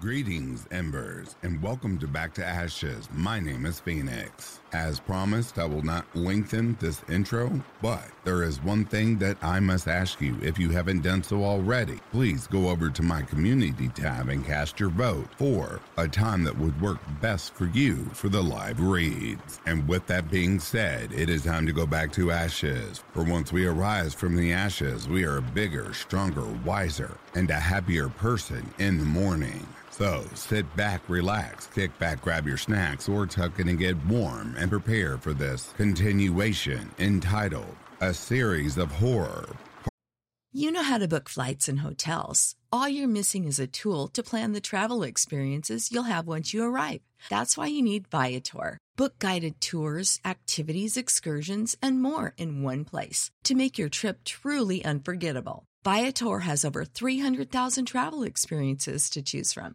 Greetings, Embers, and welcome to Back to Ashes. My name is Phoenix. As promised, I will not lengthen this intro, but there is one thing that I must ask you if you haven't done so already. Please go over to my community tab and cast your vote for a time that would work best for you for the live reads. And with that being said, it is time to go back to Ashes. For once we arise from the ashes, we are a bigger, stronger, wiser, and a happier person in the morning. So sit back, relax, kick back, grab your snacks, or tuck in and get warm and prepare for this continuation entitled A Series of Horror. You know how to book flights and hotels. All you're missing is a tool to plan the travel experiences you'll have once you arrive. That's why you need Viator. Book guided tours, activities, excursions, and more in one place to make your trip truly unforgettable. Viator has over 300,000 travel experiences to choose from.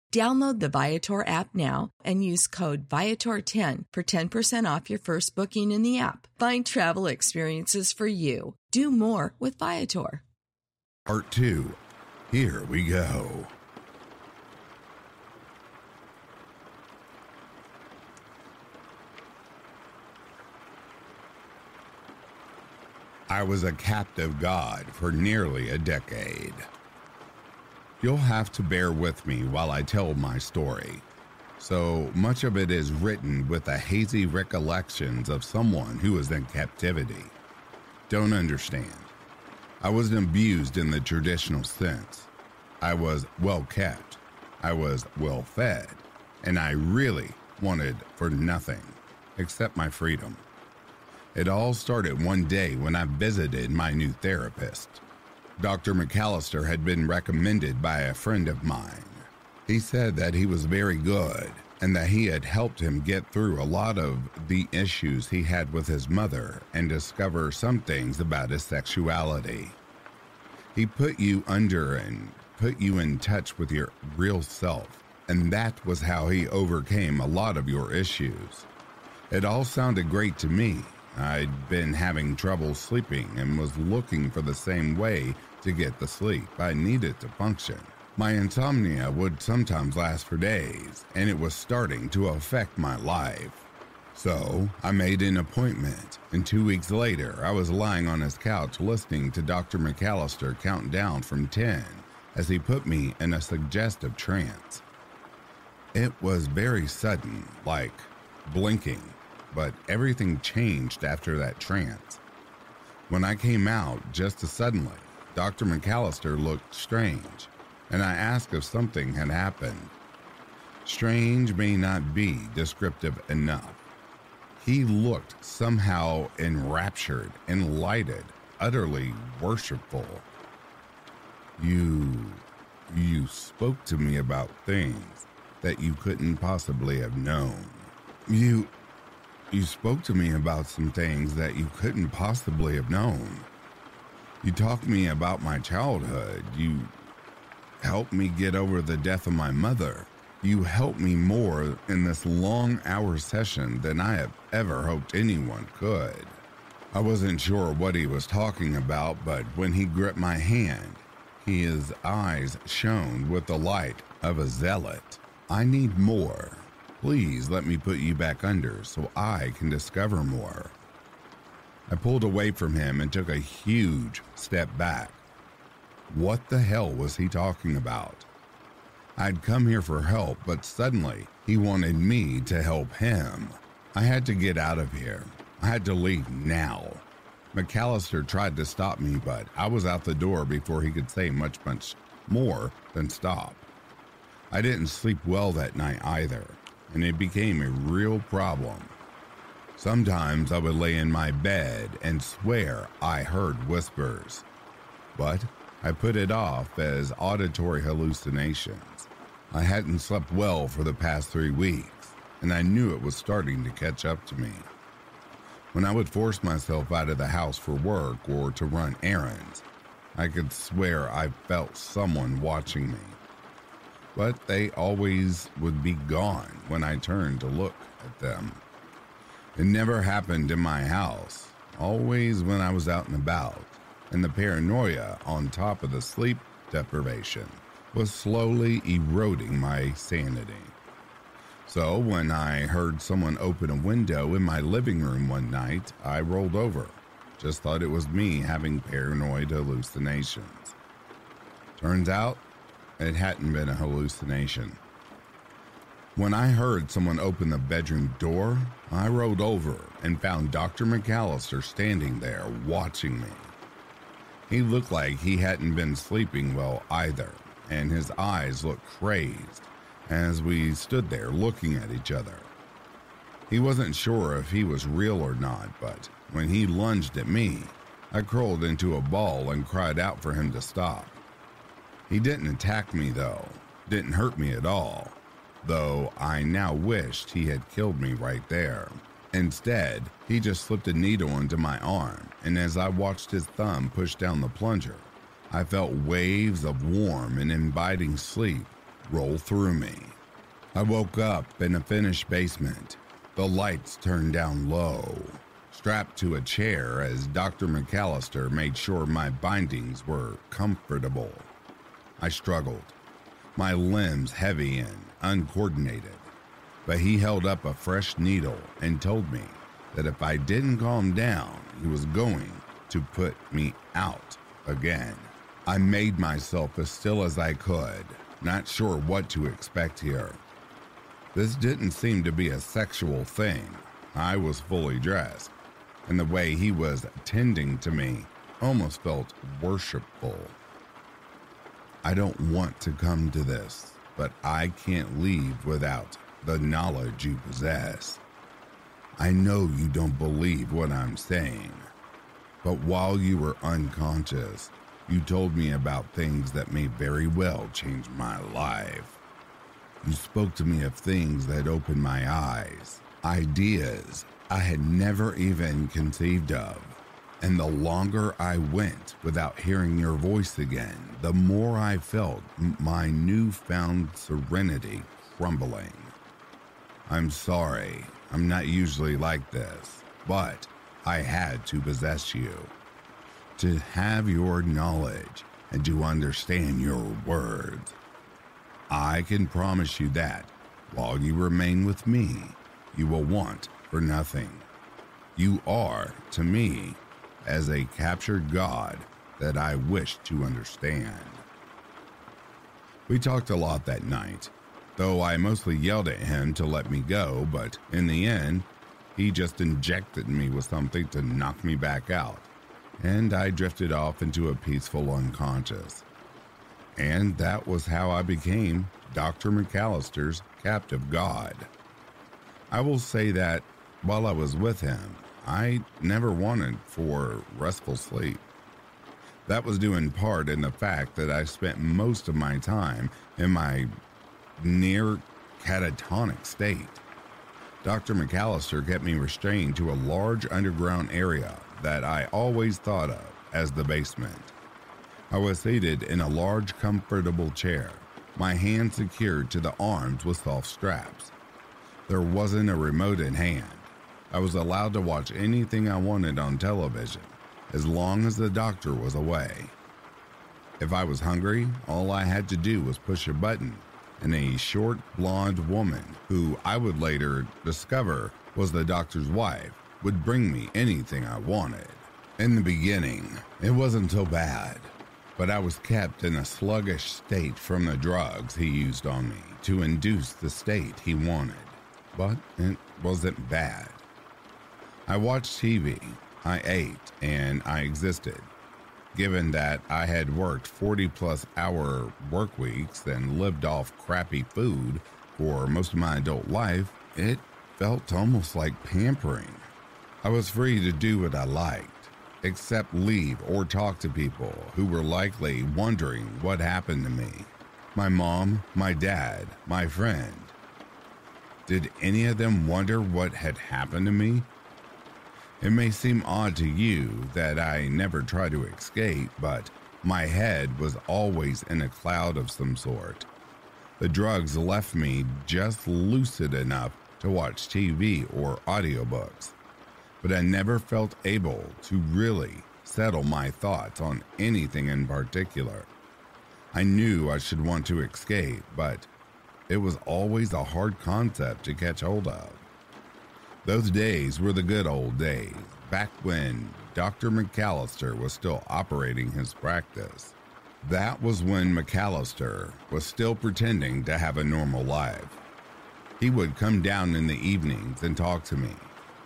Download the Viator app now and use code Viator10 for 10% off your first booking in the app. Find travel experiences for you. Do more with Viator. Part 2. Here we go. I was a captive god for nearly a decade. You'll have to bear with me while I tell my story. So much of it is written with the hazy recollections of someone who was in captivity. Don't understand. I wasn't abused in the traditional sense. I was well kept, I was well fed, and I really wanted for nothing except my freedom. It all started one day when I visited my new therapist. Dr. McAllister had been recommended by a friend of mine. He said that he was very good and that he had helped him get through a lot of the issues he had with his mother and discover some things about his sexuality. He put you under and put you in touch with your real self, and that was how he overcame a lot of your issues. It all sounded great to me. I'd been having trouble sleeping and was looking for the same way to get the sleep I needed to function. My insomnia would sometimes last for days, and it was starting to affect my life. So I made an appointment, and two weeks later, I was lying on his couch listening to Dr. McAllister count down from 10 as he put me in a suggestive trance. It was very sudden, like blinking, but everything changed after that trance. When I came out, just as suddenly, Dr. McAllister looked strange, and I asked if something had happened. Strange may not be descriptive enough. He looked somehow enraptured, enlightened, utterly worshipful. You. you spoke to me about things that you couldn't possibly have known. You. you spoke to me about some things that you couldn't possibly have known. You talked to me about my childhood. You helped me get over the death of my mother. You helped me more in this long hour session than I have ever hoped anyone could. I wasn't sure what he was talking about, but when he gripped my hand, his eyes shone with the light of a zealot. I need more. Please let me put you back under so I can discover more. I pulled away from him and took a huge step back. What the hell was he talking about? I'd come here for help, but suddenly he wanted me to help him. I had to get out of here. I had to leave now. McAllister tried to stop me, but I was out the door before he could say much, much more than stop. I didn't sleep well that night either, and it became a real problem. Sometimes I would lay in my bed and swear I heard whispers, but I put it off as auditory hallucinations. I hadn't slept well for the past three weeks, and I knew it was starting to catch up to me. When I would force myself out of the house for work or to run errands, I could swear I felt someone watching me. But they always would be gone when I turned to look at them. It never happened in my house, always when I was out and about, and the paranoia on top of the sleep deprivation was slowly eroding my sanity. So when I heard someone open a window in my living room one night, I rolled over. Just thought it was me having paranoid hallucinations. Turns out, it hadn't been a hallucination. When I heard someone open the bedroom door, I rolled over and found Dr. McAllister standing there watching me. He looked like he hadn't been sleeping well either, and his eyes looked crazed as we stood there looking at each other. He wasn't sure if he was real or not, but when he lunged at me, I curled into a ball and cried out for him to stop. He didn't attack me, though, didn't hurt me at all, though I now wished he had killed me right there. Instead, he just slipped a needle into my arm, and as I watched his thumb push down the plunger, I felt waves of warm and inviting sleep roll through me. I woke up in a finished basement, the lights turned down low, strapped to a chair as Dr. McAllister made sure my bindings were comfortable. I struggled, my limbs heavy and uncoordinated, but he held up a fresh needle and told me that if I didn't calm down, he was going to put me out again. I made myself as still as I could, not sure what to expect here. This didn't seem to be a sexual thing. I was fully dressed, and the way he was tending to me almost felt worshipful. I don't want to come to this, but I can't leave without the knowledge you possess. I know you don't believe what I'm saying, but while you were unconscious, you told me about things that may very well change my life. You spoke to me of things that opened my eyes, ideas I had never even conceived of. And the longer I went without hearing your voice again, the more I felt my newfound serenity crumbling. I'm sorry, I'm not usually like this, but I had to possess you to have your knowledge and to understand your words. I can promise you that while you remain with me, you will want for nothing. You are, to me, as a captured God that I wished to understand. We talked a lot that night, though I mostly yelled at him to let me go, but in the end, he just injected me with something to knock me back out and I drifted off into a peaceful unconscious. And that was how I became Dr. McAllister's captive god. I will say that while I was with him, I never wanted for restful sleep. That was due in part in the fact that I spent most of my time in my near catatonic state. Dr. McAllister kept me restrained to a large underground area that I always thought of as the basement. I was seated in a large, comfortable chair, my hands secured to the arms with soft straps. There wasn't a remote in hand. I was allowed to watch anything I wanted on television as long as the doctor was away. If I was hungry, all I had to do was push a button, and a short blonde woman, who I would later discover was the doctor's wife, would bring me anything I wanted. In the beginning, it wasn't so bad, but I was kept in a sluggish state from the drugs he used on me to induce the state he wanted. But it wasn't bad. I watched TV, I ate, and I existed. Given that I had worked 40 plus hour work weeks and lived off crappy food for most of my adult life, it felt almost like pampering. I was free to do what I liked, except leave or talk to people who were likely wondering what happened to me. My mom, my dad, my friend. Did any of them wonder what had happened to me? It may seem odd to you that I never try to escape, but my head was always in a cloud of some sort. The drugs left me just lucid enough to watch TV or audiobooks, but I never felt able to really settle my thoughts on anything in particular. I knew I should want to escape, but it was always a hard concept to catch hold of. Those days were the good old days, back when Dr. McAllister was still operating his practice. That was when McAllister was still pretending to have a normal life. He would come down in the evenings and talk to me,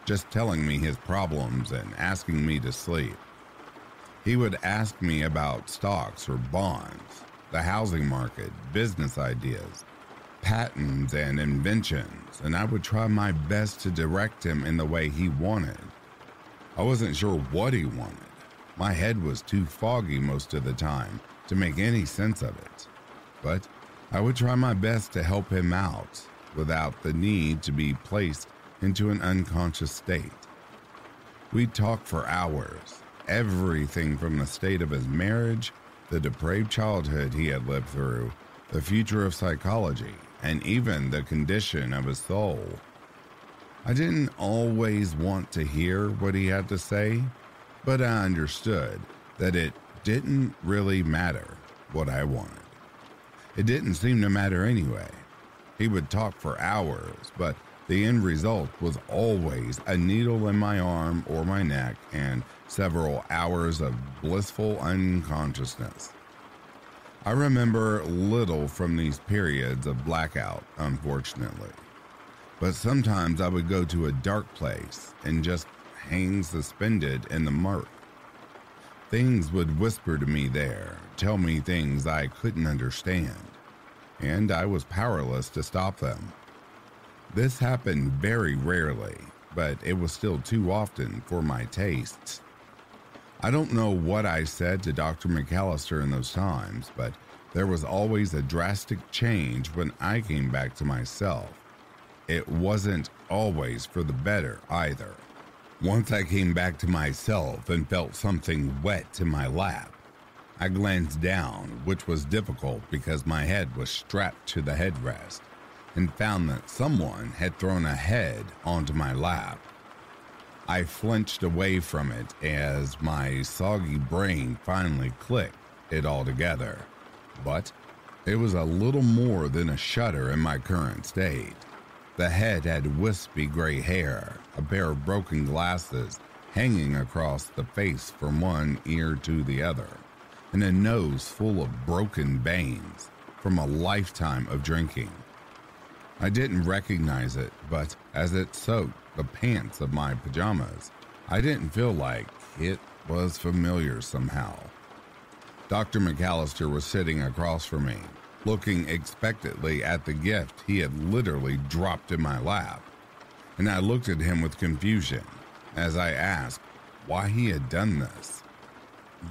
just telling me his problems and asking me to sleep. He would ask me about stocks or bonds, the housing market, business ideas, patents, and inventions, and I would try my best to direct him in the way he wanted. I wasn't sure what he wanted. My head was too foggy most of the time to make any sense of it. But I would try my best to help him out without the need to be placed into an unconscious state. We'd talk for hours, everything from the state of his marriage, the depraved childhood he had lived through, the future of psychology, and even the condition of his soul. I didn't always want to hear what he had to say, but I understood that it didn't really matter what I wanted. It didn't seem to matter anyway. He would talk for hours, but the end result was always a needle in my arm or my neck and several hours of blissful unconsciousness. I remember little from these periods of blackout, unfortunately. But sometimes I would go to a dark place and just hang suspended in the murk. Things would whisper to me there, tell me things I couldn't understand, and I was powerless to stop them. This happened very rarely, but it was still too often for my tastes. I don't know what I said to Dr. McAllister in those times, but there was always a drastic change when I came back to myself. It wasn't always for the better either. Once I came back to myself and felt something wet in my lap, I glanced down, which was difficult because my head was strapped to the headrest, and found that someone had thrown a head onto my lap. I flinched away from it as my soggy brain finally clicked it all together. But it was a little more than a shudder in my current state. The head had wispy gray hair, a pair of broken glasses hanging across the face from one ear to the other, and a nose full of broken veins from a lifetime of drinking. I didn't recognize it, but as it soaked the pants of my pajamas, I didn't feel like it was familiar somehow. Dr. McAllister was sitting across from me, looking expectantly at the gift he had literally dropped in my lap. And I looked at him with confusion as I asked why he had done this.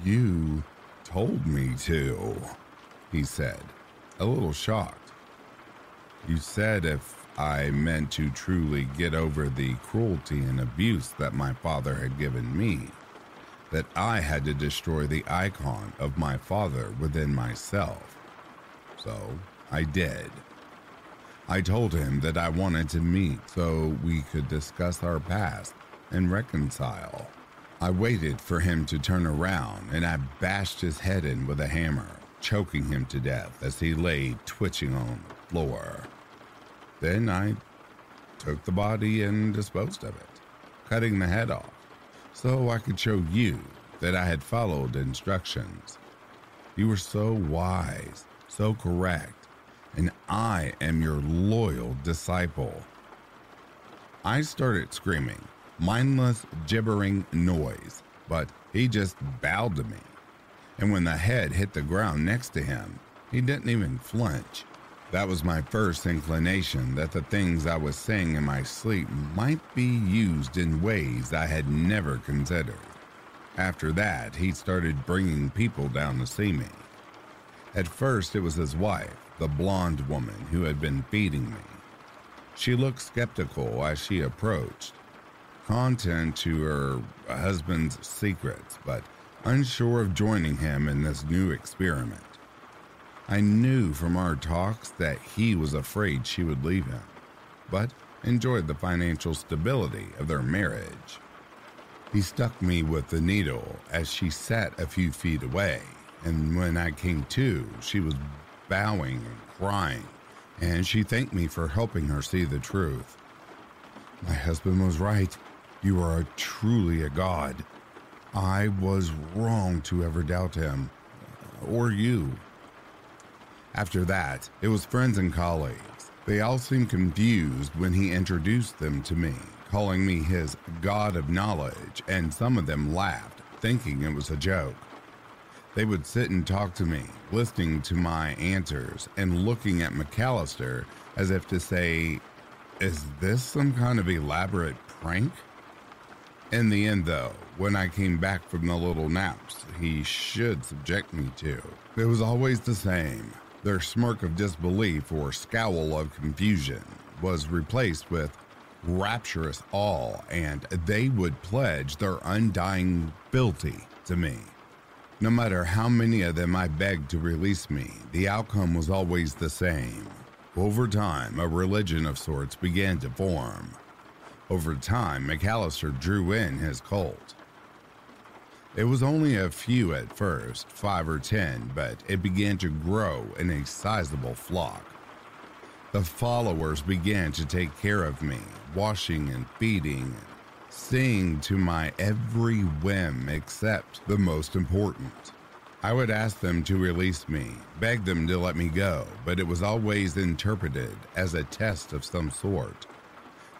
You told me to, he said, a little shocked. You said if I meant to truly get over the cruelty and abuse that my father had given me, that I had to destroy the icon of my father within myself so I did. I told him that I wanted to meet so we could discuss our past and reconcile. I waited for him to turn around and I bashed his head in with a hammer, choking him to death as he lay twitching on the floor. Then I took the body and disposed of it, cutting the head off so I could show you that I had followed instructions. You were so wise so correct, and I am your loyal disciple. I started screaming, mindless, gibbering noise, but he just bowed to me. And when the head hit the ground next to him, he didn't even flinch. That was my first inclination that the things I was saying in my sleep might be used in ways I had never considered. After that, he started bringing people down to see me. At first, it was his wife, the blonde woman who had been feeding me. She looked skeptical as she approached, content to her husband's secrets, but unsure of joining him in this new experiment. I knew from our talks that he was afraid she would leave him, but enjoyed the financial stability of their marriage. He stuck me with the needle as she sat a few feet away, and when I came to, she was bowing and crying, and she thanked me for helping her see the truth. My husband was right. You are truly a god. I was wrong to ever doubt him, or you. After that, it was friends and colleagues. They all seemed confused when he introduced them to me, calling me his god of knowledge, and some of them laughed, thinking it was a joke. They would sit and talk to me, listening to my answers and looking at McAllister as if to say, Is this some kind of elaborate prank? In the end, though, when I came back from the little naps he should subject me to, it was always the same. Their smirk of disbelief or scowl of confusion was replaced with rapturous awe, and they would pledge their undying fealty to me. No matter how many of them I begged to release me, the outcome was always the same. Over time, a religion of sorts began to form. Over time, McAllister drew in his cult. It was only a few at first, five or ten, but it began to grow in a sizable flock. The followers began to take care of me, washing and feeding, seeing to my every whim except the most important. I would ask them to release me, beg them to let me go, but it was always interpreted as a test of some sort.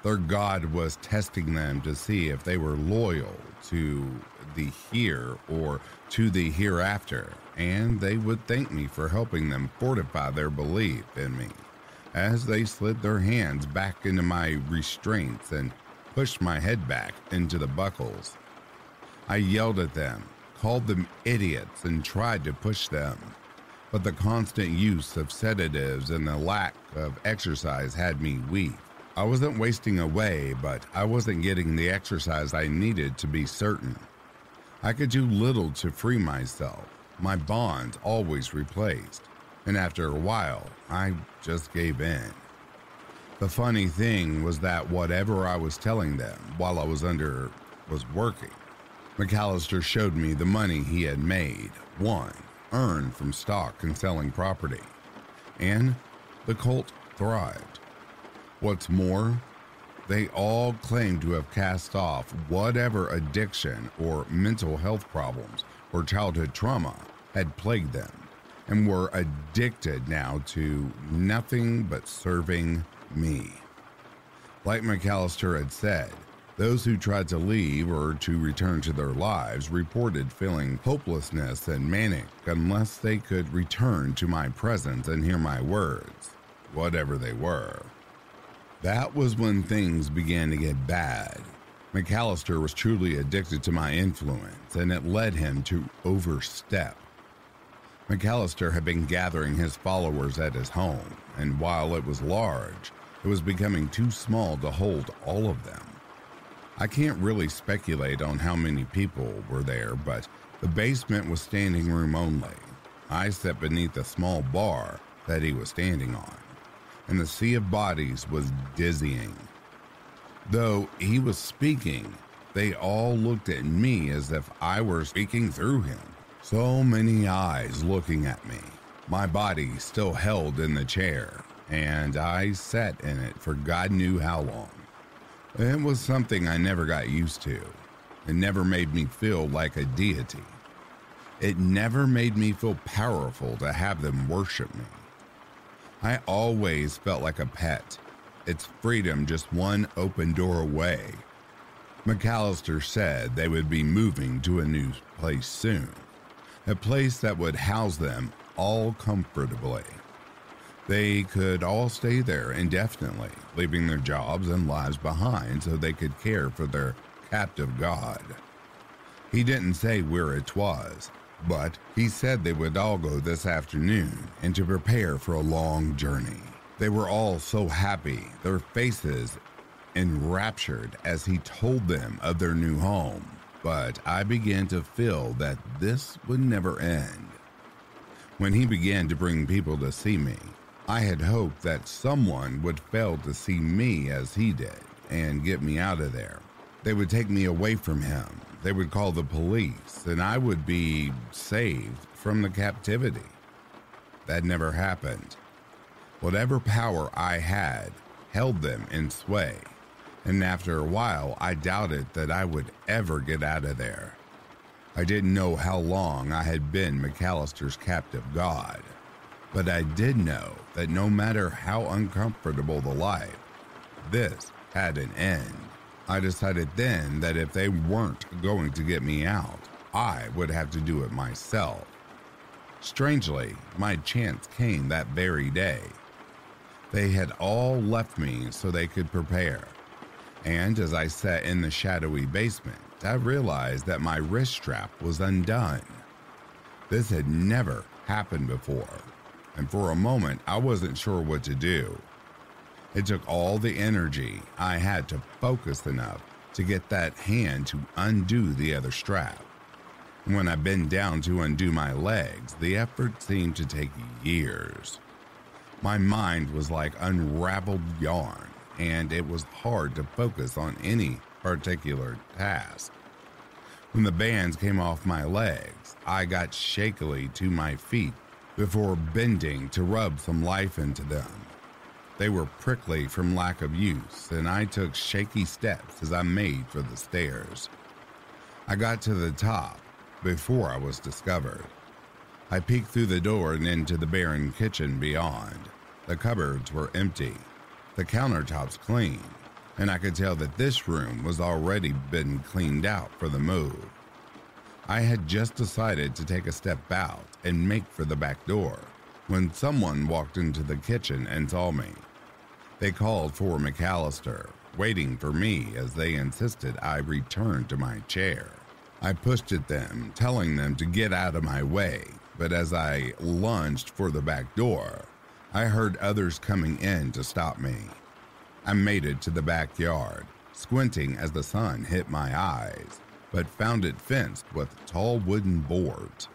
Their God was testing them to see if they were loyal to the here or to the hereafter, and they would thank me for helping them fortify their belief in me as they slid their hands back into my restraints and pushed my head back into the buckles. I yelled at them, called them idiots, and tried to push them. But the constant use of sedatives and the lack of exercise had me weak. I wasn't wasting away, but I wasn't getting the exercise I needed to be certain. I could do little to free myself, my bonds always replaced, and after a while, I just gave in. The funny thing was that whatever I was telling them while I was under was working. McAllister showed me the money he had made, won, earned from stock and selling property, and the cult thrived. What's more, they all claimed to have cast off whatever addiction or mental health problems or childhood trauma had plagued them and were addicted now to nothing but serving me. Like McAllister had said, those who tried to leave or to return to their lives reported feeling hopelessness and manic unless they could return to my presence and hear my words, whatever they were. That was when things began to get bad. McAllister was truly addicted to my influence, and it led him to overstep. McAllister had been gathering his followers at his home, and while it was large, it was becoming too small to hold all of them. I can't really speculate on how many people were there, but the basement was standing room only. I sat beneath a small bar that he was standing on, and the sea of bodies was dizzying. Though he was speaking, they all looked at me as if I were speaking through him. So many eyes looking at me, my body still held in the chair, and I sat in it for God knew how long. It was something I never got used to. It never made me feel like a deity. It never made me feel powerful to have them worship me. I always felt like a pet, its freedom just one open door away. McAllister said they would be moving to a new place soon, a place that would house them all comfortably. They could all stay there indefinitely, leaving their jobs and lives behind so they could care for their captive god. He didn't say where it was, but he said they would all go this afternoon and to prepare for a long journey. They were all so happy, their faces enraptured as he told them of their new home. But I began to feel that this would never end. When he began to bring people to see me, I had hoped that someone would fail to see me as he did and get me out of there. They would take me away from him. They would call the police, and I would be saved from the captivity. That never happened. Whatever power I had held them in sway, and after a while, I doubted that I would ever get out of there. I didn't know how long I had been McAllister's captive god, but I did know that no matter how uncomfortable the life, this had an end. I decided then that if they weren't going to get me out, I would have to do it myself. Strangely, my chance came that very day. They had all left me so they could prepare. And as I sat in the shadowy basement, I realized that my wrist strap was undone. This had never happened before, and for a moment I wasn't sure what to do. It took all the energy I had to focus enough to get that hand to undo the other strap. When I bent down to undo my legs, the effort seemed to take years. My mind was like unraveled yarn, and it was hard to focus on any particular task. When the bands came off my legs, I got shakily to my feet before bending to rub some life into them. They were prickly from lack of use, and I took shaky steps as I made for the stairs. I got to the top before I was discovered. I peeked through the door and into the barren kitchen beyond. The cupboards were empty, the countertops clean, and I could tell that this room was already been cleaned out for the move. I had just decided to take a step out and make for the back door when someone walked into the kitchen and saw me. They called for McAllister, waiting for me as they insisted I return to my chair. I pushed at them, telling them to get out of my way, but as I lunged for the back door, I heard others coming in to stop me. I made it to the backyard, squinting as the sun hit my eyes, but found it fenced with tall wooden boards.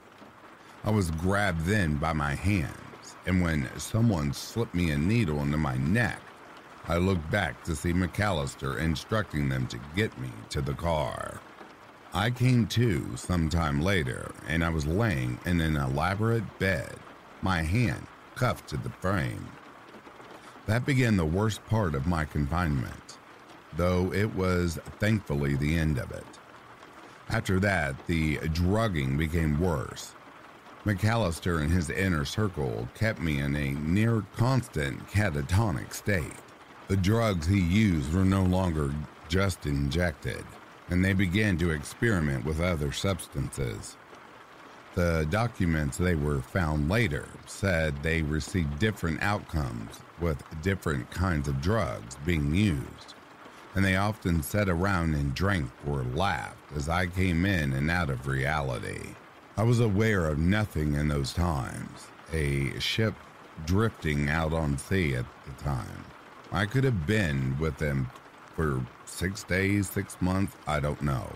I was grabbed then by my hands, and when someone slipped me a needle into my neck, I looked back to see McAllister instructing them to get me to the car. I came to sometime later, and I was laying in an elaborate bed, my hand cuffed to the frame. That began the worst part of my confinement, though it was thankfully the end of it. After that, the drugging became worse. McAllister and his inner circle kept me in a near constant catatonic state. The drugs he used were no longer just injected and they began to experiment with other substances. The documents they were found later said they received different outcomes with different kinds of drugs being used, and they often sat around and drank or laughed as I came in and out of reality. I was aware of nothing in those times, a ship drifting out on sea at the time. I could have been with them for six days, six months, I don't know.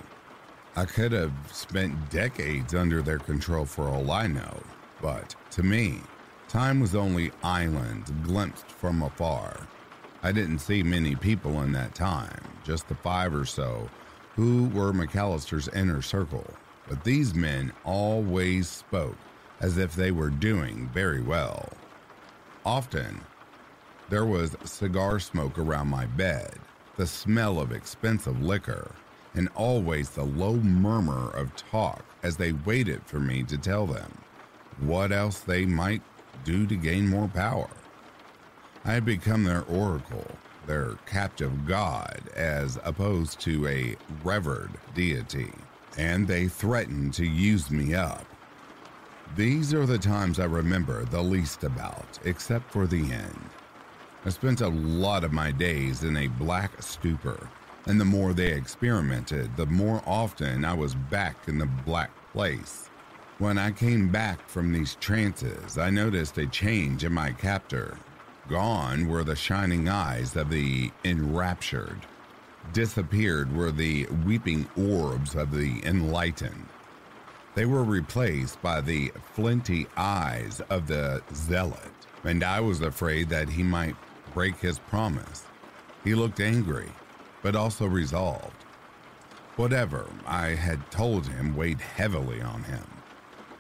I could have spent decades under their control for all I know, but to me, time was only islands glimpsed from afar. I didn't see many people in that time, just the five or so who were McAllister's inner circle, but these men always spoke as if they were doing very well. Often, there was cigar smoke around my bed, the smell of expensive liquor, and always the low murmur of talk as they waited for me to tell them what else they might do to gain more power. I had become their oracle, their captive god, as opposed to a revered deity, and they threatened to use me up. These are the times I remember the least about, except for the end. I spent a lot of my days in a black stupor, and the more they experimented, the more often I was back in the black place. When I came back from these trances, I noticed a change in my captor. Gone were the shining eyes of the enraptured. Disappeared were the weeping orbs of the enlightened. They were replaced by the flinty eyes of the zealot, and I was afraid that he might break his promise. He looked angry, but also resolved. Whatever I had told him weighed heavily on him,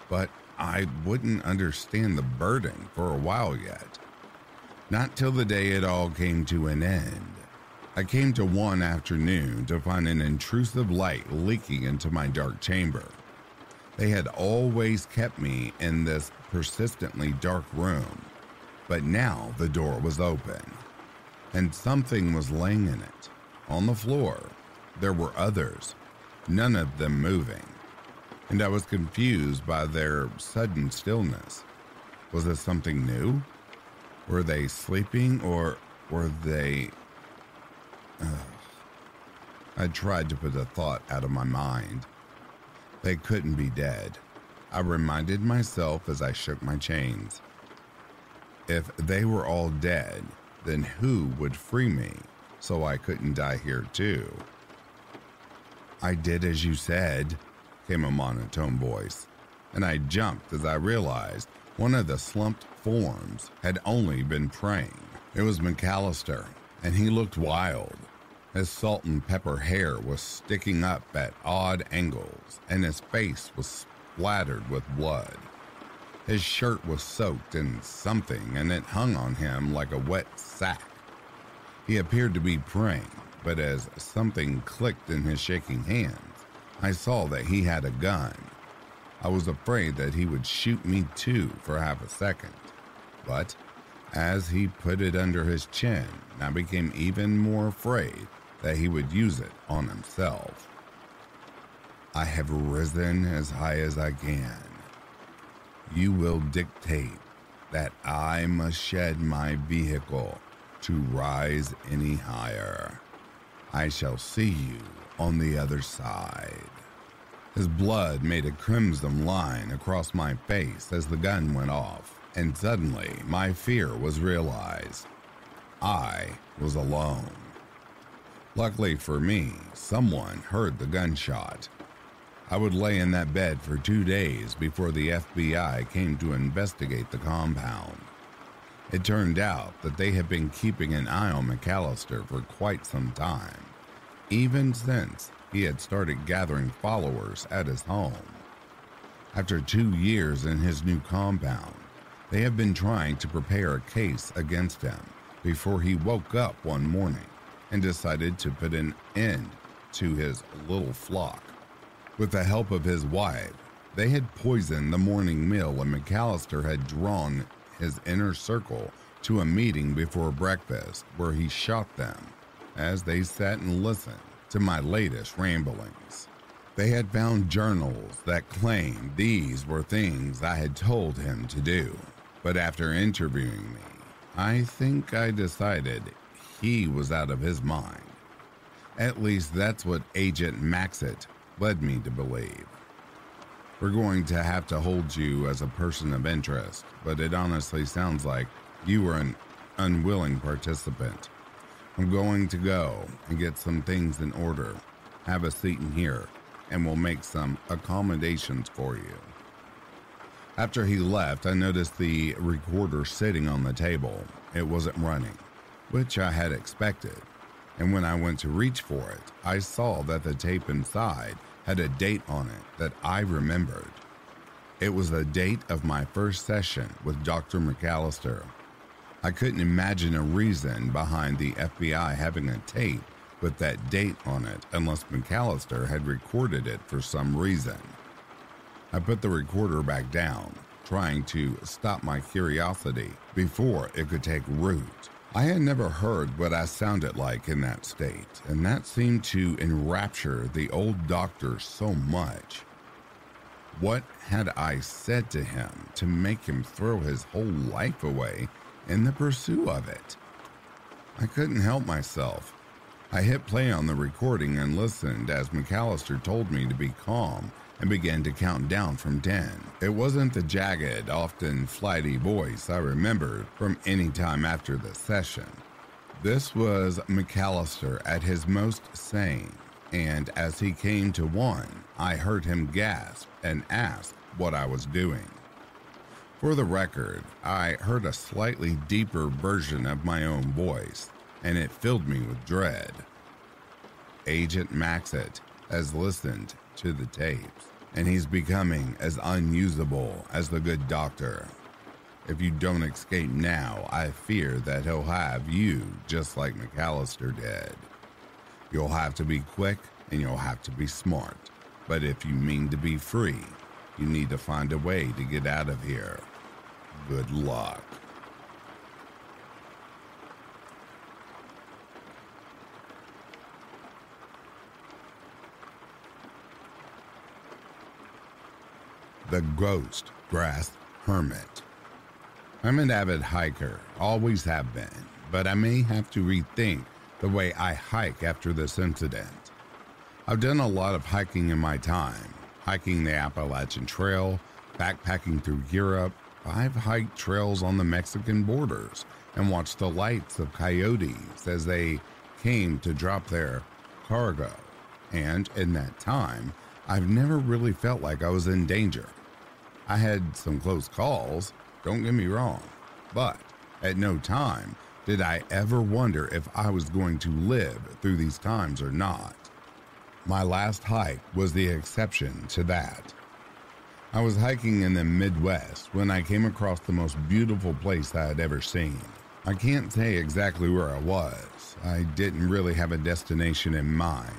but I wouldn't understand the burden for a while yet. Not till the day it all came to an end. I came to one afternoon to find an intrusive light leaking into my dark chamber. They had always kept me in this persistently dark room, but now the door was open, and something was laying in it. On the floor, there were others, none of them moving, and I was confused by their sudden stillness. Was this something new? Were they sleeping or were they. Ugh. I tried to put the thought out of my mind they couldn't be dead. I reminded myself as I shook my chains. If they were all dead, then who would free me so I couldn't die here too? I did as you said, came a monotone voice, and I jumped as I realized one of the slumped forms had only been praying. It was McAllister, and he looked wild. His salt and pepper hair was sticking up at odd angles, and his face was splattered with blood. His shirt was soaked in something, and it hung on him like a wet sack. He appeared to be praying, but as something clicked in his shaking hands, I saw that he had a gun. I was afraid that he would shoot me too for half a second, but as he put it under his chin, I became even more afraid that he would use it on himself. I have risen as high as I can. You will dictate that I must shed my vehicle to rise any higher. I shall see you on the other side. His blood made a crimson line across my face as the gun went off, and suddenly my fear was realized. I was alone. Luckily for me, someone heard the gunshot. I would lay in that bed for two days before the FBI came to investigate the compound. It turned out that they had been keeping an eye on McAllister for quite some time, even since he had started gathering followers at his home. After two years in his new compound, they have been trying to prepare a case against him before he woke up one morning and decided to put an end to his little flock. With the help of his wife, they had poisoned the morning meal, and McAllister had drawn his inner circle to a meeting before breakfast where he shot them as they sat and listened to my latest ramblings. They had found journals that claimed these were things I had told him to do, but after interviewing me, I think I decided he was out of his mind. At least that's what Agent Maxit led me to believe. We're going to have to hold you as a person of interest, but it honestly sounds like you were an unwilling participant. I'm going to go and get some things in order. Have a seat in here, and we'll make some accommodations for you. After he left, I noticed the recorder sitting on the table. It wasn't running which I had expected. And when I went to reach for it, I saw that the tape inside had a date on it that I remembered. It was the date of my first session with Dr. McAllister. I couldn't imagine a reason behind the FBI having a tape with that date on it unless McAllister had recorded it for some reason. I put the recorder back down, trying to stop my curiosity before it could take root. I had never heard what I sounded like in that state, and that seemed to enrapture the old doctor so much. What had I said to him to make him throw his whole life away in the pursuit of it? I couldn't help myself. I hit play on the recording and listened as McAllister told me to be calm and began to count down from 10. It wasn't the jagged, often flighty voice I remembered from any time after the session. This was McAllister at his most sane, and as he came to one, I heard him gasp and ask what I was doing. For the record, I heard a slightly deeper version of my own voice, and it filled me with dread. Agent Maxit has listened to the tapes, and he's becoming as unusable as the good doctor. If you don't escape now, I fear that he'll have you just like McAllister did. You'll have to be quick and you'll have to be smart. But if you mean to be free, you need to find a way to get out of here. Good luck. The Ghost Grass Hermit. I'm an avid hiker, always have been, but I may have to rethink the way I hike after this incident. I've done a lot of hiking in my time, hiking the Appalachian Trail, backpacking through Europe. I've hiked trails on the Mexican borders and watched the lights of coyotes as they came to drop their cargo. And in that time, I've never really felt like I was in danger. I had some close calls, don't get me wrong, but at no time did I ever wonder if I was going to live through these times or not. My last hike was the exception to that. I was hiking in the Midwest when I came across the most beautiful place I had ever seen. I can't say exactly where I was. I didn't really have a destination in mind,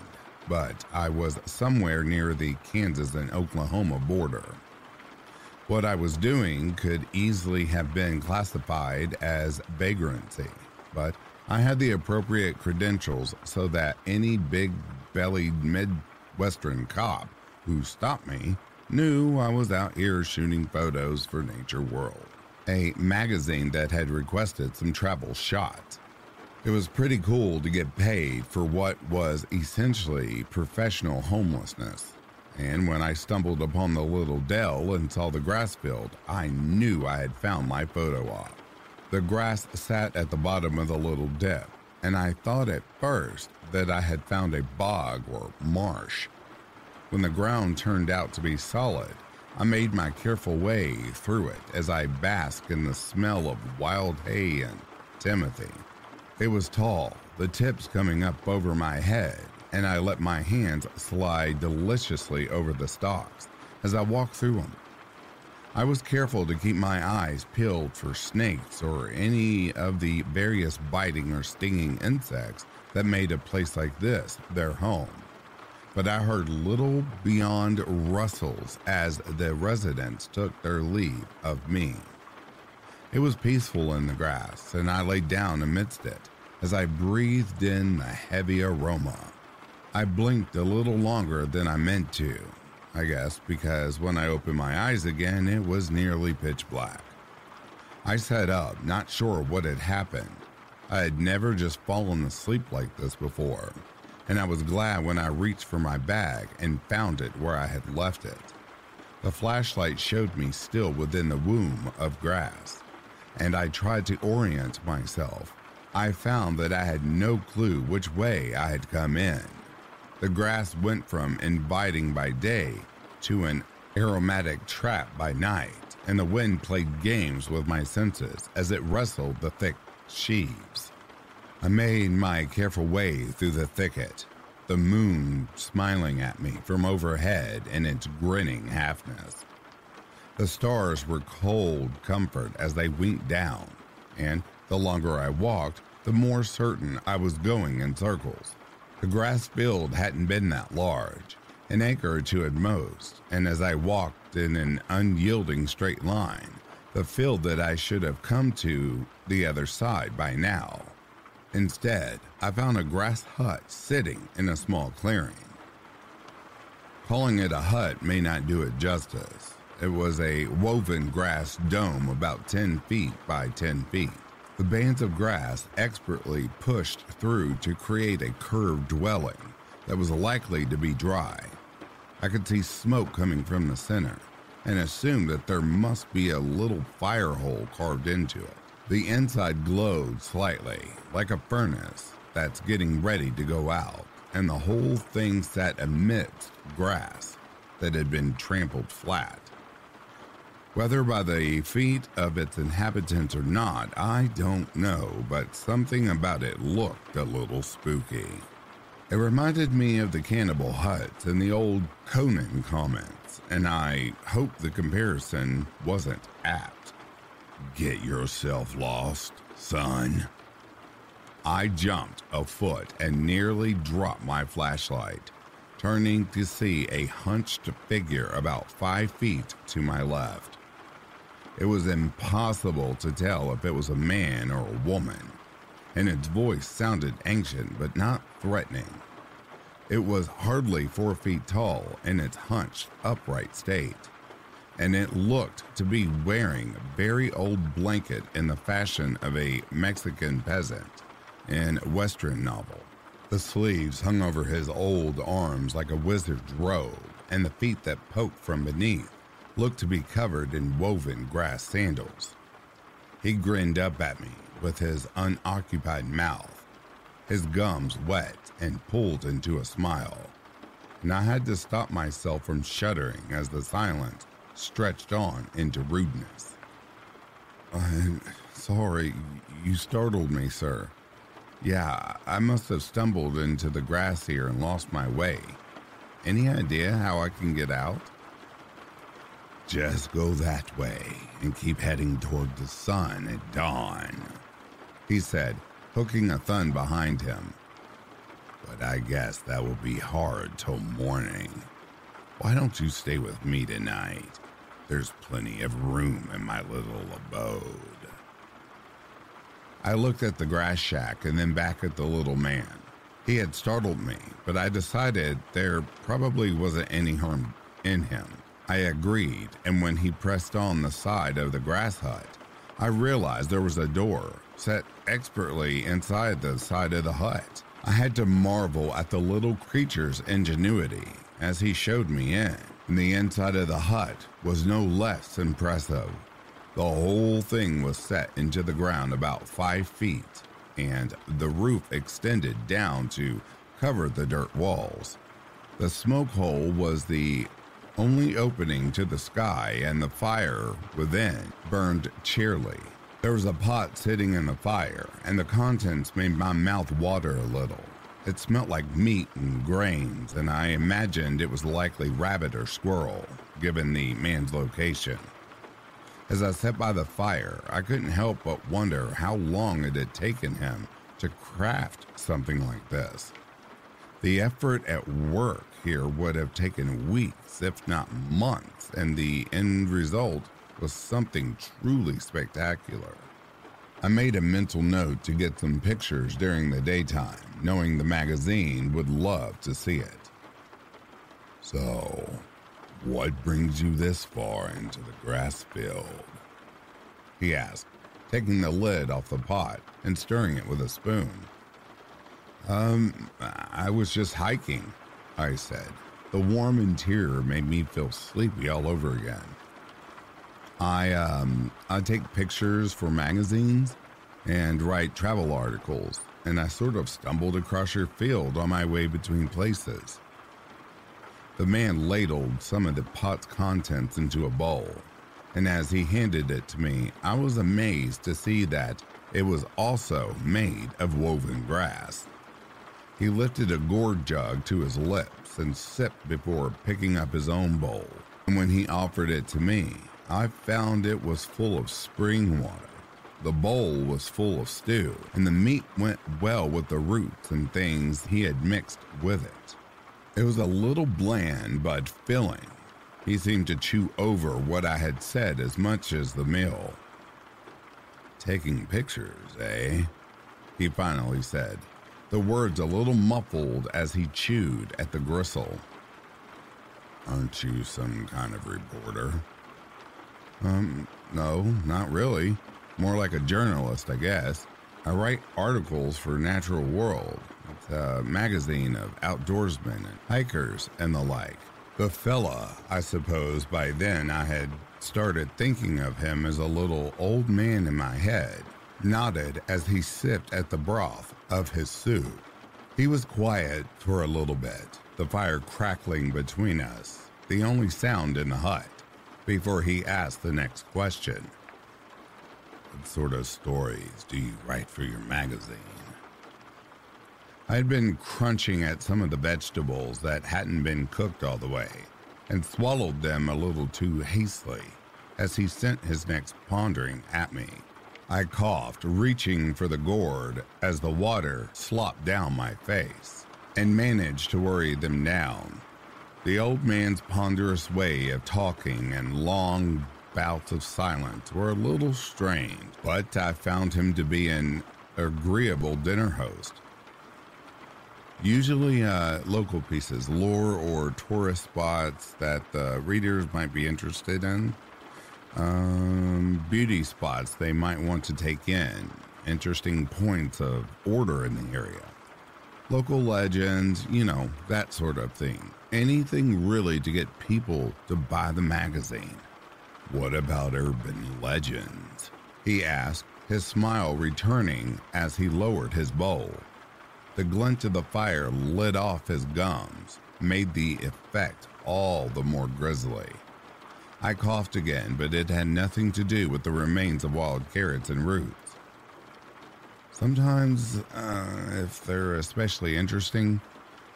but I was somewhere near the Kansas and Oklahoma border. What I was doing could easily have been classified as vagrancy, but I had the appropriate credentials so that any big bellied Midwestern cop who stopped me knew I was out here shooting photos for Nature World, a magazine that had requested some travel shots. It was pretty cool to get paid for what was essentially professional homelessness. And when I stumbled upon the little dell and saw the grass field, I knew I had found my photo op. The grass sat at the bottom of the little dip, and I thought at first that I had found a bog or marsh. When the ground turned out to be solid, I made my careful way through it as I basked in the smell of wild hay and timothy. It was tall, the tips coming up over my head, and I let my hands slide deliciously over the stalks as I walked through them. I was careful to keep my eyes peeled for snakes or any of the various biting or stinging insects that made a place like this their home. But I heard little beyond rustles as the residents took their leave of me. It was peaceful in the grass, and I lay down amidst it as I breathed in the heavy aroma. I blinked a little longer than I meant to, I guess, because when I opened my eyes again, it was nearly pitch black. I sat up, not sure what had happened. I had never just fallen asleep like this before, and I was glad when I reached for my bag and found it where I had left it. The flashlight showed me still within the womb of grass, and I tried to orient myself. I found that I had no clue which way I had come in. The grass went from inviting by day to an aromatic trap by night, and the wind played games with my senses as it rustled the thick sheaves. I made my careful way through the thicket, the moon smiling at me from overhead in its grinning halfness. The stars were cold comfort as they winked down, and the longer I walked, the more certain I was going in circles. The grass field hadn't been that large, an acre or two at most, and as I walked in an unyielding straight line, the field that I should have come to the other side by now. Instead, I found a grass hut sitting in a small clearing. Calling it a hut may not do it justice. It was a woven grass dome about 10 feet by 10 feet, The bands of grass expertly pushed through to create a curved dwelling that was likely to be dry. I could see smoke coming from the center and assumed that there must be a little fire hole carved into it. The inside glowed slightly, like a furnace that's getting ready to go out, and the whole thing sat amidst grass that had been trampled flat. Whether by the feet of its inhabitants or not, I don't know, but something about it looked a little spooky. It reminded me of the cannibal huts in the old Conan comments, and I hope the comparison wasn't apt. Get yourself lost, son. I jumped a foot and nearly dropped my flashlight, turning to see a hunched figure about five feet to my left. It was impossible to tell if it was a man or a woman, and its voice sounded ancient but not threatening. It was hardly four feet tall in its hunched, upright state, and it looked to be wearing a very old blanket in the fashion of a Mexican peasant in Western novel. The sleeves hung over his old arms like a wizard's robe, and the feet that poked from beneath looked to be covered in woven grass sandals. He grinned up at me with his unoccupied mouth, his gums wet and pulled into a smile, and I had to stop myself from shuddering as the silence stretched on into rudeness. I'm sorry, you startled me, sir. Yeah, I must have stumbled into the grass here and lost my way. Any idea how I can get out? Just go that way and keep heading toward the sun at dawn, he said, hooking a thun behind him. But I guess that will be hard till morning. Why don't you stay with me tonight? There's plenty of room in my little abode. I looked at the grass shack and then back at the little man. He had startled me, but I decided there probably wasn't any harm in him. I agreed, and when he pressed on the side of the grass hut, I realized there was a door set expertly inside the side of the hut. I had to marvel at the little creature's ingenuity as he showed me in. And the inside of the hut was no less impressive. The whole thing was set into the ground about five feet, and the roof extended down to cover the dirt walls. The smoke hole was the only opening to the sky, and the fire within burned cheerily. There was a pot sitting in the fire, and the contents made my mouth water a little. It smelt like meat and grains, and I imagined it was likely rabbit or squirrel, given the man's location. As I sat by the fire, I couldn't help but wonder how long it had taken him to craft something like this. The effort at work here would have taken weeks, if not months, and the end result was something truly spectacular. I made a mental note to get some pictures during the daytime, knowing the magazine would love to see it. So, what brings you this far into the grass field? He asked, taking the lid off the pot and stirring it with a spoon. Um, I was just hiking, I said. The warm interior made me feel sleepy all over again. I um I take pictures for magazines and write travel articles, and I sort of stumbled across your field on my way between places. The man ladled some of the pot's contents into a bowl, and as he handed it to me, I was amazed to see that it was also made of woven grass. He lifted a gourd jug to his lips and sipped before picking up his own bowl. And when he offered it to me, I found it was full of spring water. The bowl was full of stew, and the meat went well with the roots and things he had mixed with it. It was a little bland but filling. He seemed to chew over what I had said as much as the meal. Taking pictures, eh? He finally said the words a little muffled as he chewed at the gristle. Aren't you some kind of reporter? Um, no, not really. more like a journalist, I guess. I write articles for Natural World. It's a magazine of outdoorsmen and hikers and the like. The fella, I suppose by then I had started thinking of him as a little old man in my head, nodded as he sipped at the broth of his soup. He was quiet for a little bit, the fire crackling between us, the only sound in the hut, before he asked the next question. What sort of stories do you write for your magazine? I had been crunching at some of the vegetables that hadn't been cooked all the way and swallowed them a little too hastily as he sent his next pondering at me. I coughed, reaching for the gourd as the water slopped down my face, and managed to worry them down. The old man's ponderous way of talking and long bouts of silence were a little strange, but I found him to be an agreeable dinner host. Usually, uh, local pieces, lore or tourist spots that the readers might be interested in, um, beauty spots they might want to take in, interesting points of order in the area, local legends, you know, that sort of thing. Anything really to get people to buy the magazine. What about urban legends? He asked, his smile returning as he lowered his bowl. The glint of the fire lit off his gums, made the effect all the more grisly. I coughed again, but it had nothing to do with the remains of wild carrots and roots. Sometimes, uh, if they're especially interesting,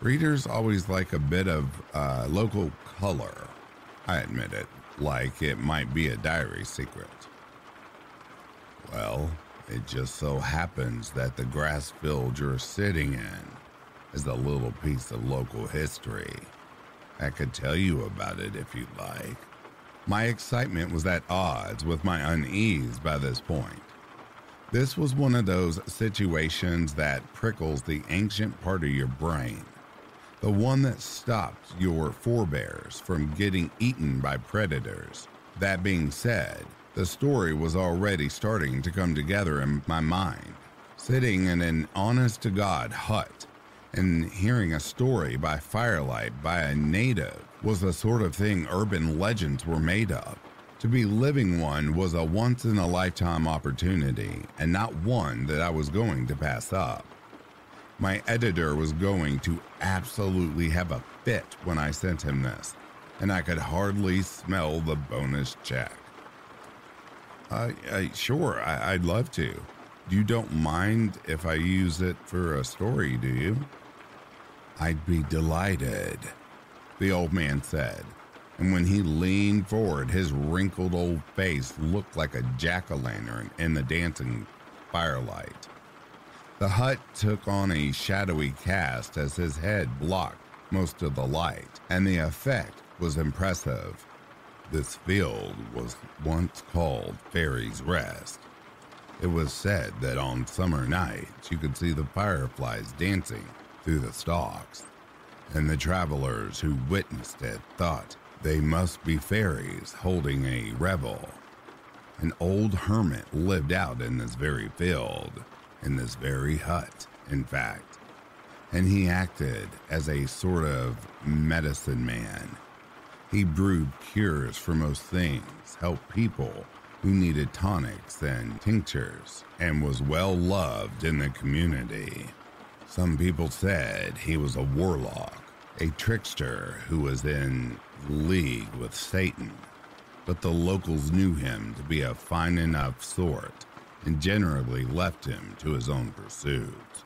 readers always like a bit of uh, local color. I admit it like it might be a diary secret. Well, it just so happens that the grass field you're sitting in is a little piece of local history. I could tell you about it if you'd like. My excitement was at odds with my unease by this point. This was one of those situations that prickles the ancient part of your brain the one that stopped your forebears from getting eaten by predators. That being said, the story was already starting to come together in my mind. Sitting in an honest to God hut and hearing a story by firelight by a native was the sort of thing urban legends were made of. To be living one was a once in a lifetime opportunity and not one that I was going to pass up. My editor was going to absolutely have a fit when I sent him this, and I could hardly smell the bonus check. Uh, uh, sure, I, I'd love to. You don't mind if I use it for a story, do you? I'd be delighted, the old man said. And when he leaned forward, his wrinkled old face looked like a jack o' lantern in the dancing firelight. The hut took on a shadowy cast as his head blocked most of the light, and the effect was impressive. This field was once called Fairy's Rest. It was said that on summer nights you could see the fireflies dancing through the stalks, and the travelers who witnessed it thought they must be fairies holding a revel. An old hermit lived out in this very field, in this very hut, in fact, and he acted as a sort of medicine man. He brewed cures for most things, helped people who needed tonics and tinctures, and was well loved in the community. Some people said he was a warlock, a trickster who was in league with Satan, but the locals knew him to be a fine enough sort and generally left him to his own pursuits.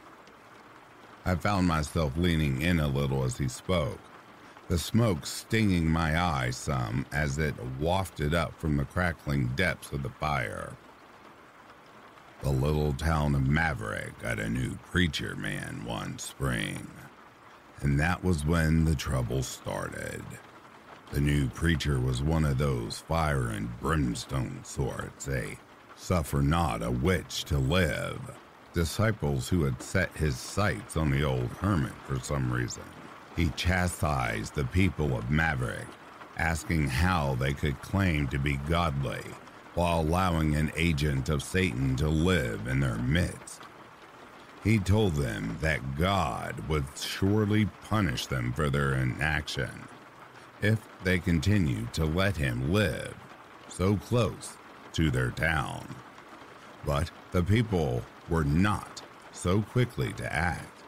I found myself leaning in a little as he spoke, the smoke stinging my eyes some as it wafted up from the crackling depths of the fire. The little town of Maverick got a new preacher man one spring, and that was when the trouble started. The new preacher was one of those fire and brimstone sorts, a Suffer not a witch to live. Disciples who had set his sights on the old hermit for some reason. He chastised the people of Maverick, asking how they could claim to be godly while allowing an agent of Satan to live in their midst. He told them that God would surely punish them for their inaction if they continued to let him live so close to their town. But the people were not so quickly to act.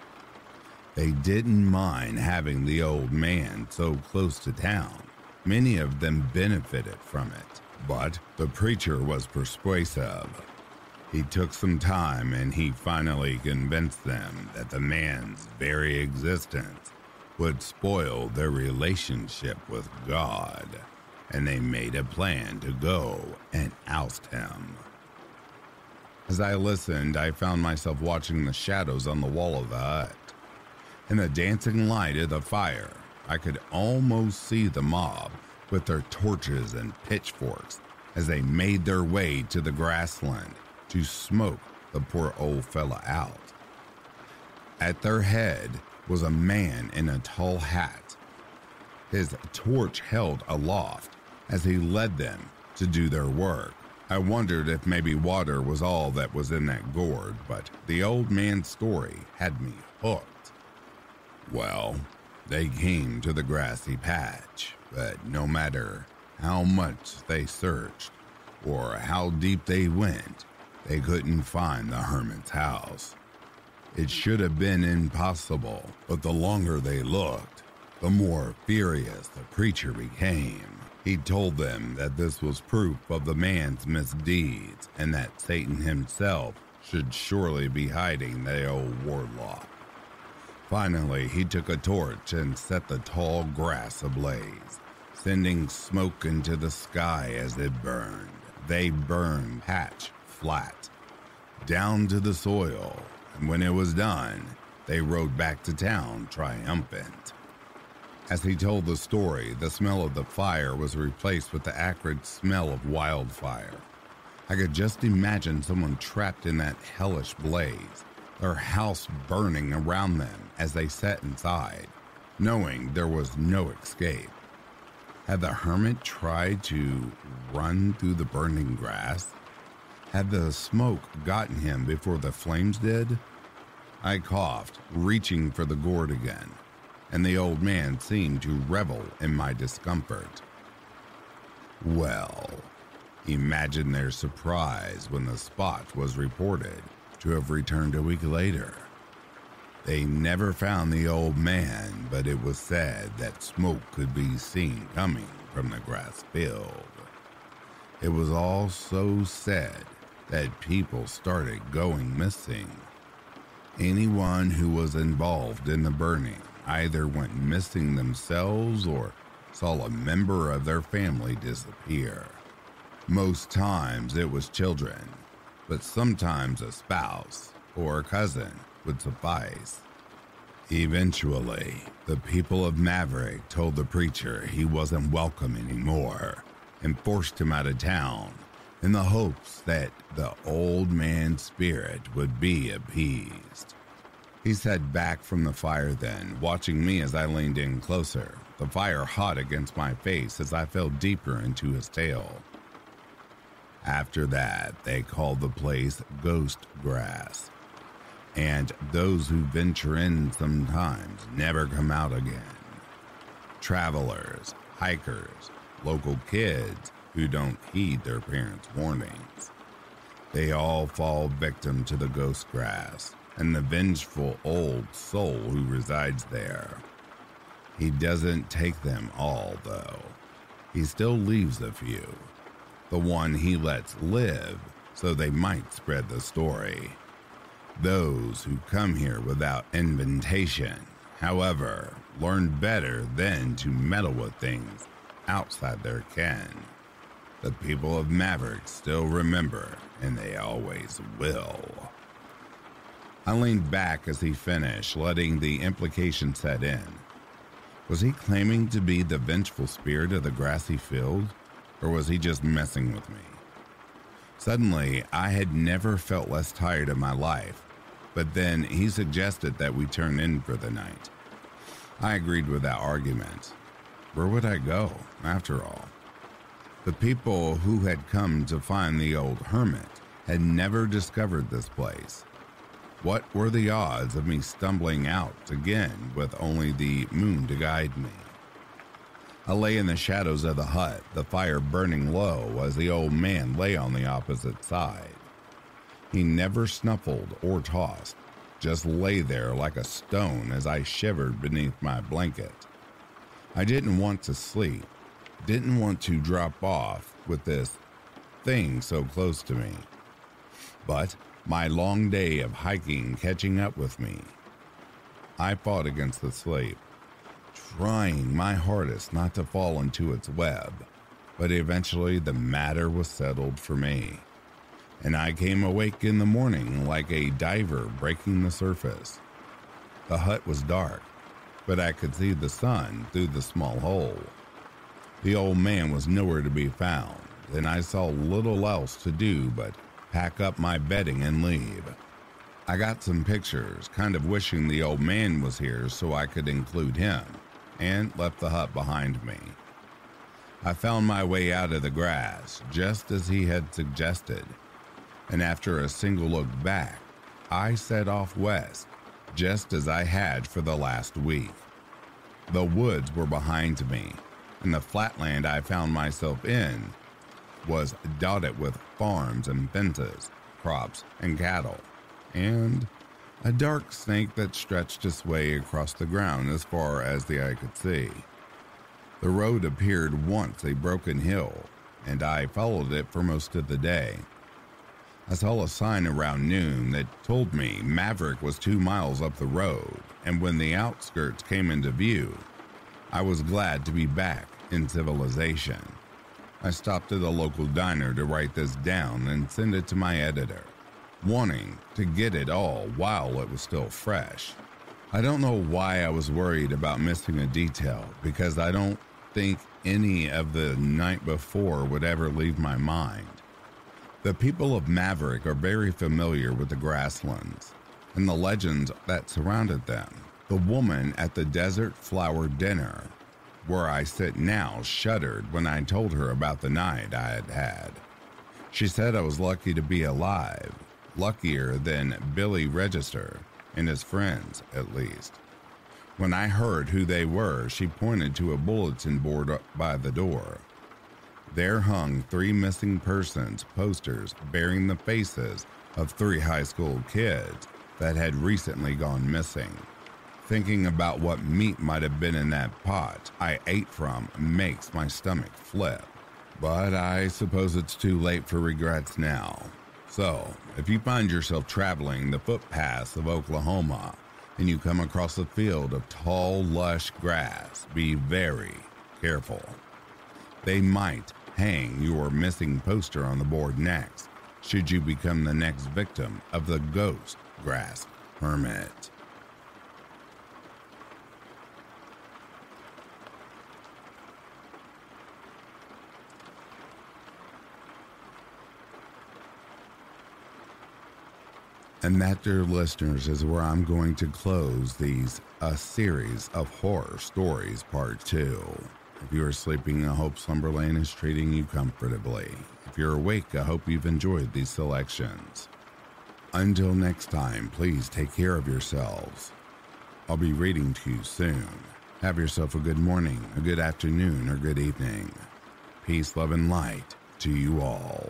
They didn't mind having the old man so close to town. Many of them benefited from it, but the preacher was persuasive. He took some time and he finally convinced them that the man's very existence would spoil their relationship with God, and they made a plan to go and oust him. As I listened, I found myself watching the shadows on the wall of the hut. In the dancing light of the fire, I could almost see the mob with their torches and pitchforks as they made their way to the grassland to smoke the poor old fella out. At their head was a man in a tall hat, his torch held aloft as he led them to do their work. I wondered if maybe water was all that was in that gourd, but the old man's story had me hooked. Well, they came to the grassy patch, but no matter how much they searched or how deep they went, they couldn't find the hermit's house. It should have been impossible, but the longer they looked, the more furious the preacher became. He told them that this was proof of the man's misdeeds and that Satan himself should surely be hiding the old warlock. Finally, he took a torch and set the tall grass ablaze, sending smoke into the sky as it burned. They burned patch flat, down to the soil, and when it was done, they rode back to town triumphant. As he told the story, the smell of the fire was replaced with the acrid smell of wildfire. I could just imagine someone trapped in that hellish blaze, their house burning around them as they sat inside, knowing there was no escape. Had the hermit tried to run through the burning grass? Had the smoke gotten him before the flames did? I coughed, reaching for the gourd again, and the old man seemed to revel in my discomfort. Well, imagine their surprise when the spot was reported to have returned a week later. They never found the old man, but it was said that smoke could be seen coming from the grass field. It was all so said that people started going missing. Anyone who was involved in the burning either went missing themselves or saw a member of their family disappear. Most times it was children, but sometimes a spouse or a cousin would suffice. Eventually, the people of Maverick told the preacher he wasn't welcome anymore and forced him out of town in the hopes that the old man's spirit would be appeased. He sat back from the fire then, watching me as I leaned in closer, the fire hot against my face as I fell deeper into his tale. After that, they called the place Ghost Grass, and those who venture in sometimes never come out again. Travelers, hikers, local kids, who don't heed their parents' warnings. They all fall victim to the ghost grass and the vengeful old soul who resides there. He doesn't take them all, though. He still leaves a few. The one he lets live so they might spread the story. Those who come here without invitation, however, learn better than to meddle with things outside their ken. The people of Maverick still remember, and they always will. I leaned back as he finished, letting the implication set in. Was he claiming to be the vengeful spirit of the grassy field, or was he just messing with me? Suddenly, I had never felt less tired in my life, but then he suggested that we turn in for the night. I agreed with that argument. Where would I go, after all? The people who had come to find the old hermit had never discovered this place. What were the odds of me stumbling out again with only the moon to guide me? I lay in the shadows of the hut, the fire burning low as the old man lay on the opposite side. He never snuffled or tossed, just lay there like a stone as I shivered beneath my blanket. I didn't want to sleep, didn't want to drop off with this thing so close to me. But my long day of hiking catching up with me. I fought against the sleep, trying my hardest not to fall into its web, but eventually the matter was settled for me. And I came awake in the morning like a diver breaking the surface. The hut was dark, but I could see the sun through the small hole. The old man was nowhere to be found, and I saw little else to do but pack up my bedding and leave. I got some pictures, kind of wishing the old man was here so I could include him, and left the hut behind me. I found my way out of the grass, just as he had suggested, and after a single look back, I set off west, just as I had for the last week. The woods were behind me, and the flatland I found myself in was dotted with farms and fences, crops and cattle, and a dark snake that stretched its way across the ground as far as the eye could see. The road appeared once a broken hill, and I followed it for most of the day. I saw a sign around noon that told me Maverick was two miles up the road, and when the outskirts came into view, I was glad to be back in civilization. I stopped at a local diner to write this down and send it to my editor, wanting to get it all while it was still fresh. I don't know why I was worried about missing a detail because I don't think any of the night before would ever leave my mind. The people of Maverick are very familiar with the grasslands and the legends that surrounded them. The woman at the desert flower dinner where I sit now, shuddered when I told her about the night I had had. She said I was lucky to be alive, luckier than Billy Register and his friends, at least. When I heard who they were, she pointed to a bulletin board by the door. There hung three missing persons posters bearing the faces of three high school kids that had recently gone missing. Thinking about what meat might have been in that pot I ate from makes my stomach flip. But I suppose it's too late for regrets now. So, if you find yourself traveling the footpaths of Oklahoma and you come across a field of tall, lush grass, be very careful. They might hang your missing poster on the board next, should you become the next victim of the ghost grass hermit. And that, dear listeners, is where I'm going to close these a series of horror stories, part two. If you are sleeping, I hope Slumberland is treating you comfortably. If you're awake, I hope you've enjoyed these selections. Until next time, please take care of yourselves. I'll be reading to you soon. Have yourself a good morning, a good afternoon, or good evening. Peace, love, and light to you all.